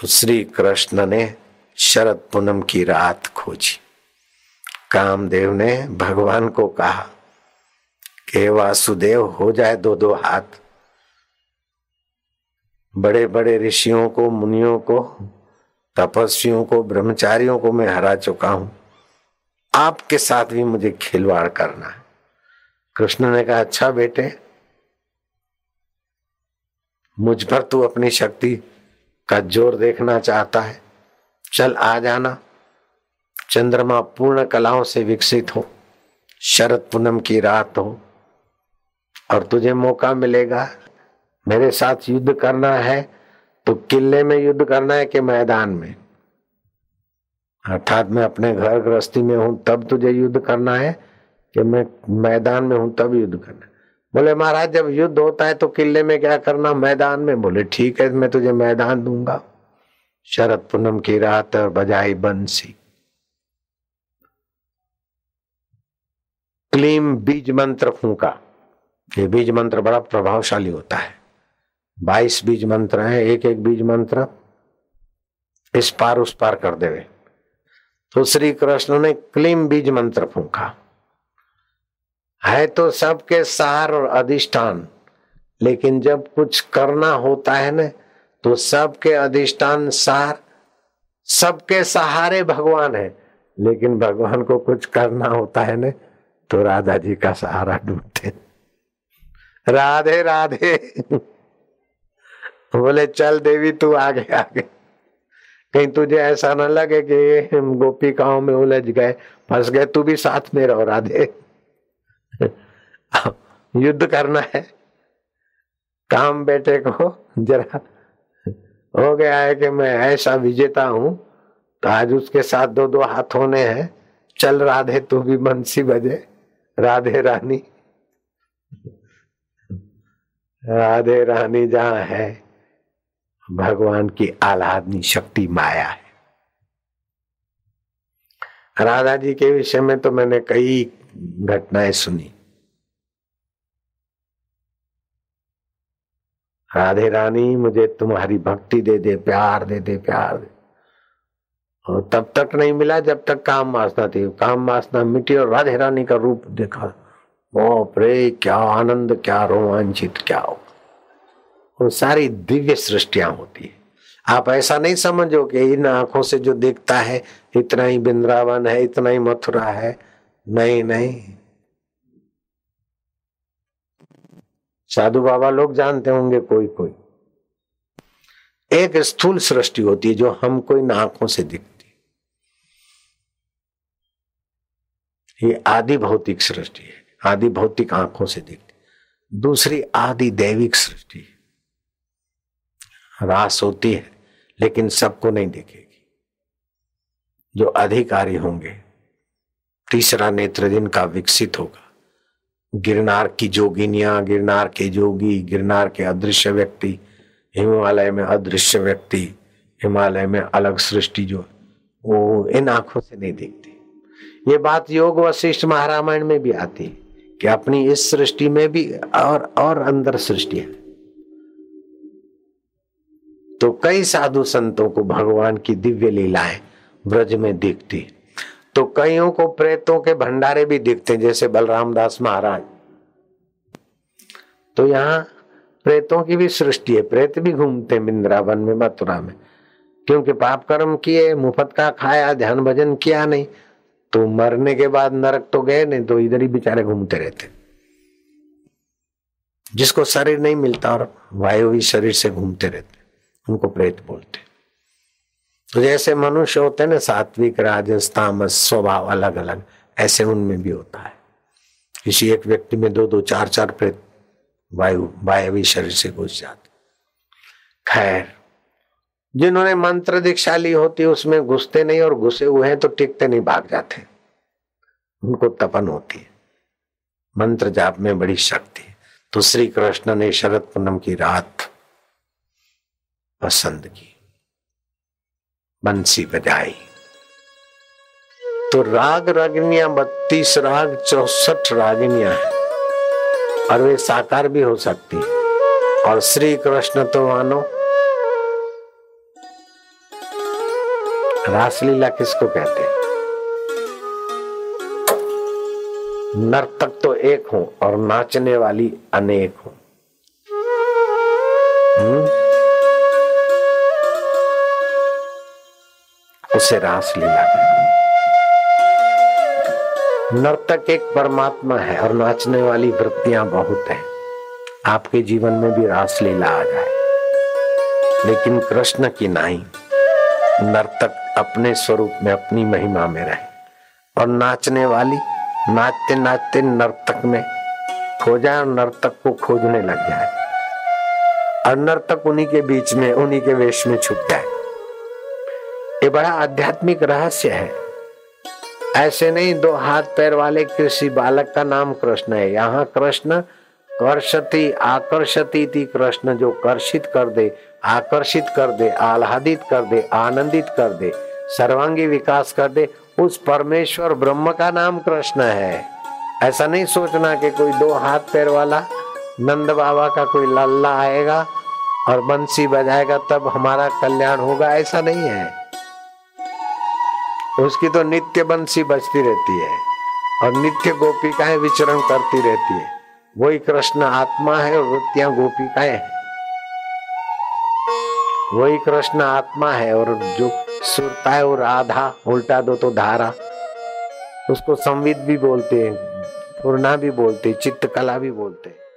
तो श्री कृष्ण ने शरद पूनम की रात खोजी। कामदेव ने भगवान को कहा, कि वासुदेव, हो जाए दो दो हाथ। बड़े बड़े ऋषियों को, मुनियों को, तपस्वियों को, ब्रह्मचारियों को मैं हरा चुका हूँ। आपके साथ भी मुझे खिलवाड़ करना है। कृष्ण ने कहा अच्छा बेटे, मुझ पर तू अपनी शक्ति का ज़ोर देखना चाहता है। चल आ जाना। चंद्रमा पूर्ण कलाओं से विकसित हो। शरद पूनम की रात हो। और तुझे मौका मिलेगा। मेरे साथ युद्ध करना है। तो किले में युद्ध करना है कि मैदान में? अर्थात मैं अपने घर गृहस्थी में हूँ, तब तुझे युद्ध करना है कि मैं मैदान में हूँ, तब युद्ध करना है। बोले, महाराज, जब युद्ध होता है तो किले में क्या करना? मैदान में? बोले, ठीक है, मैं तुझे मैदान दूँगा। शरद पूनम की रात और बजाई बंसी। क्लीम बीज मंत्र फूका ये बीज मंत्र बड़ा प्रभावशाली होता है। बाईस बीज मंत्र है एक एक बीज मंत्र। इस पार उस पार कर देवे। तो श्री कृष्ण ने क्लीम बीज मंत्र फूका। है तो सबके सार और अधिष्ठान, लेकिन जब कुछ करना होता है ना तो सबके अधिष्ठान सार, सबके सहारे भगवान है। लेकिन भगवान को कुछ करना होता है ना तो राधा जी का सहारा ढूंढते राधे राधे। बोले, चल देवी, तू आगे आगे। कहीं तुझे ऐसा ना लगे कि हम गोपिकाओं में उलझ गए, फंस गए, तू भी साथ में रहो, राधे। युद्ध करना है। काम बेटे को जरा हो गया है कि मैं ऐसा विजेता हूँ तो आज उसके साथ दो दो हाथ होने हैं। चल राधे, तू भी बंसी बजे। राधे रानी। राधे रानी जहाँ है, भगवान की आह्लादनी शक्ति माया है। राधा जी के विषय में तो मैंने कई घटनाएँ सुनी। राधे रानी, मुझे तुम्हारी भक्ति दे दे, प्यार दे दे, प्यार दे। और तब तक नहीं मिला जब तक काम वासना थी। काम वासना मिट्टी और राधे रानी का रूप देखा। ओ प्रे क्या आनंद, क्या रोमांचित, क्या हो। वो सारी दिव्य सृष्टियाँ होती है। आप ऐसा नहीं समझो कि इन आँखों से जो देखता है, इतना ही बिंद्रावन है, इतना ही मथुरा है। नहीं नहीं। साधु बाबा लोग जानते होंगे कोई कोई। एक स्थूल सृष्टि होती है जो हमको इन आँखों से दिखती ये आदि भौतिक सृष्टि है। आदि भौतिक आँखों से दिखती दूसरी आदि दैविक सृष्टि रास होती है, लेकिन सबको नहीं देखेगी। जो अधिकारी होंगे, तीसरा नेत्र जिनका विकसित होगा गिरनार की जोगिनिया, गिरनार के जोगी, गिरनार के अदृश्य व्यक्ति, हिमालय में अदृश्य व्यक्ति, हिमालय में अलग सृष्टि जो वो इन आँखों से नहीं दिखती। ये बात योग वशिष्ठ महारामायण में भी आती है कि अपनी इस सृष्टि में भी और और अंदर सृष्टि है। तो कई साधु संतों को भगवान की दिव्य लीलाएँ ब्रज में दिखती तो कईयों को प्रेतों के भंडारे भी दिखते जैसे बलराम दास महाराज। तो यहाँ प्रेतों की भी सृष्टि है, प्रेत भी घूमते बिंद्रावन में, मथुरा में। क्योंकि पाप कर्म किए, मुफत का खाया, ध्यान भजन किया नहीं तो मरने के बाद नरक तो गए नहीं तो इधर ही बेचारे घूमते रहते जिसको शरीर नहीं मिलता और वायु भी शरीर से घूमते रहते उनको प्रेत बोलते जैसे मनुष्य होते हैं ना, सात्विक, राजस, तामस, स्वभाव अलग अलग ऐसे उनमें भी होता है। किसी एक व्यक्ति में दो दो, चार चार प्रेत वायु, वायवी शरीर से घुस जाते खैर, जिन्होंने मंत्र दीक्षा ली होती, उसमें घुसते नहीं और घुसे हुए हैं तो टिकते नहीं, भाग जाते उनको तपन होती है। मंत्र जाप में बड़ी शक्ति तो श्री कृष्ण ने शरद पूनम की रात पसंद की। बंसी बजाई। तो राग रागिनियाँ, बत्तीस राग, चौसठ रागिनियाँ हैं। और वे साकार भी हो सकती और श्री कृष्ण तो मानो, रासलीला किसको कहते हैं? नर्तक तो एक हूँ और नाचने वाली अनेक हूँ। हम्म? उसे रासलीला कहते नर्तक एक परमात्मा है और नाचने वाली वृत्तियाँ बहुत हैं। आपके जीवन में भी रासलीला आ जाए। लेकिन कृष्ण की नहीं नर्तक अपने स्वरूप में, अपनी महिमा में रहे। और नाचने वाली, नाचते नाचते नर्तक में खो जाए और नर्तक को खोजने लग जाए। और नर्तक उन्हीं के बीच में, उन्हीं के वेश में छुप जाए। ये बड़ा आध्यात्मिक रहस्य है। ऐसे नहीं, दो हाथ पैर वाले किसी बालक का नाम कृष्ण है। यहाँ कृष्ण कर्षति, आकर्षति थी कृष्ण जो कर्षित कर दे, आकर्षित कर दे, आह्लादित कर दे, आनंदित कर दे, सर्वांगी विकास कर दे, उस परमेश्वर ब्रह्म का नाम कृष्ण है। ऐसा नहीं सोचना कि कोई दो हाथ पैर वाला नंद बाबा का कोई लल्ला आएगा और बंसी बजाएगा, तब हमारा कल्याण होगा। ऐसा नहीं है। उसकी तो नित्य बंसी बजती रहती है और नित्य गोपिकाएँ विचरण करती रहती है। वही कृष्ण आत्मा है और वृत्तियाँ गोपिकाएँ हैं। वही कृष्ण आत्मा है और जो सुरता है वो राधा उल्टा दो तो धारा। उसको संविद भी बोलते हैं, पूर्णा भी बोलते चित्तकला भी बोलते हैं।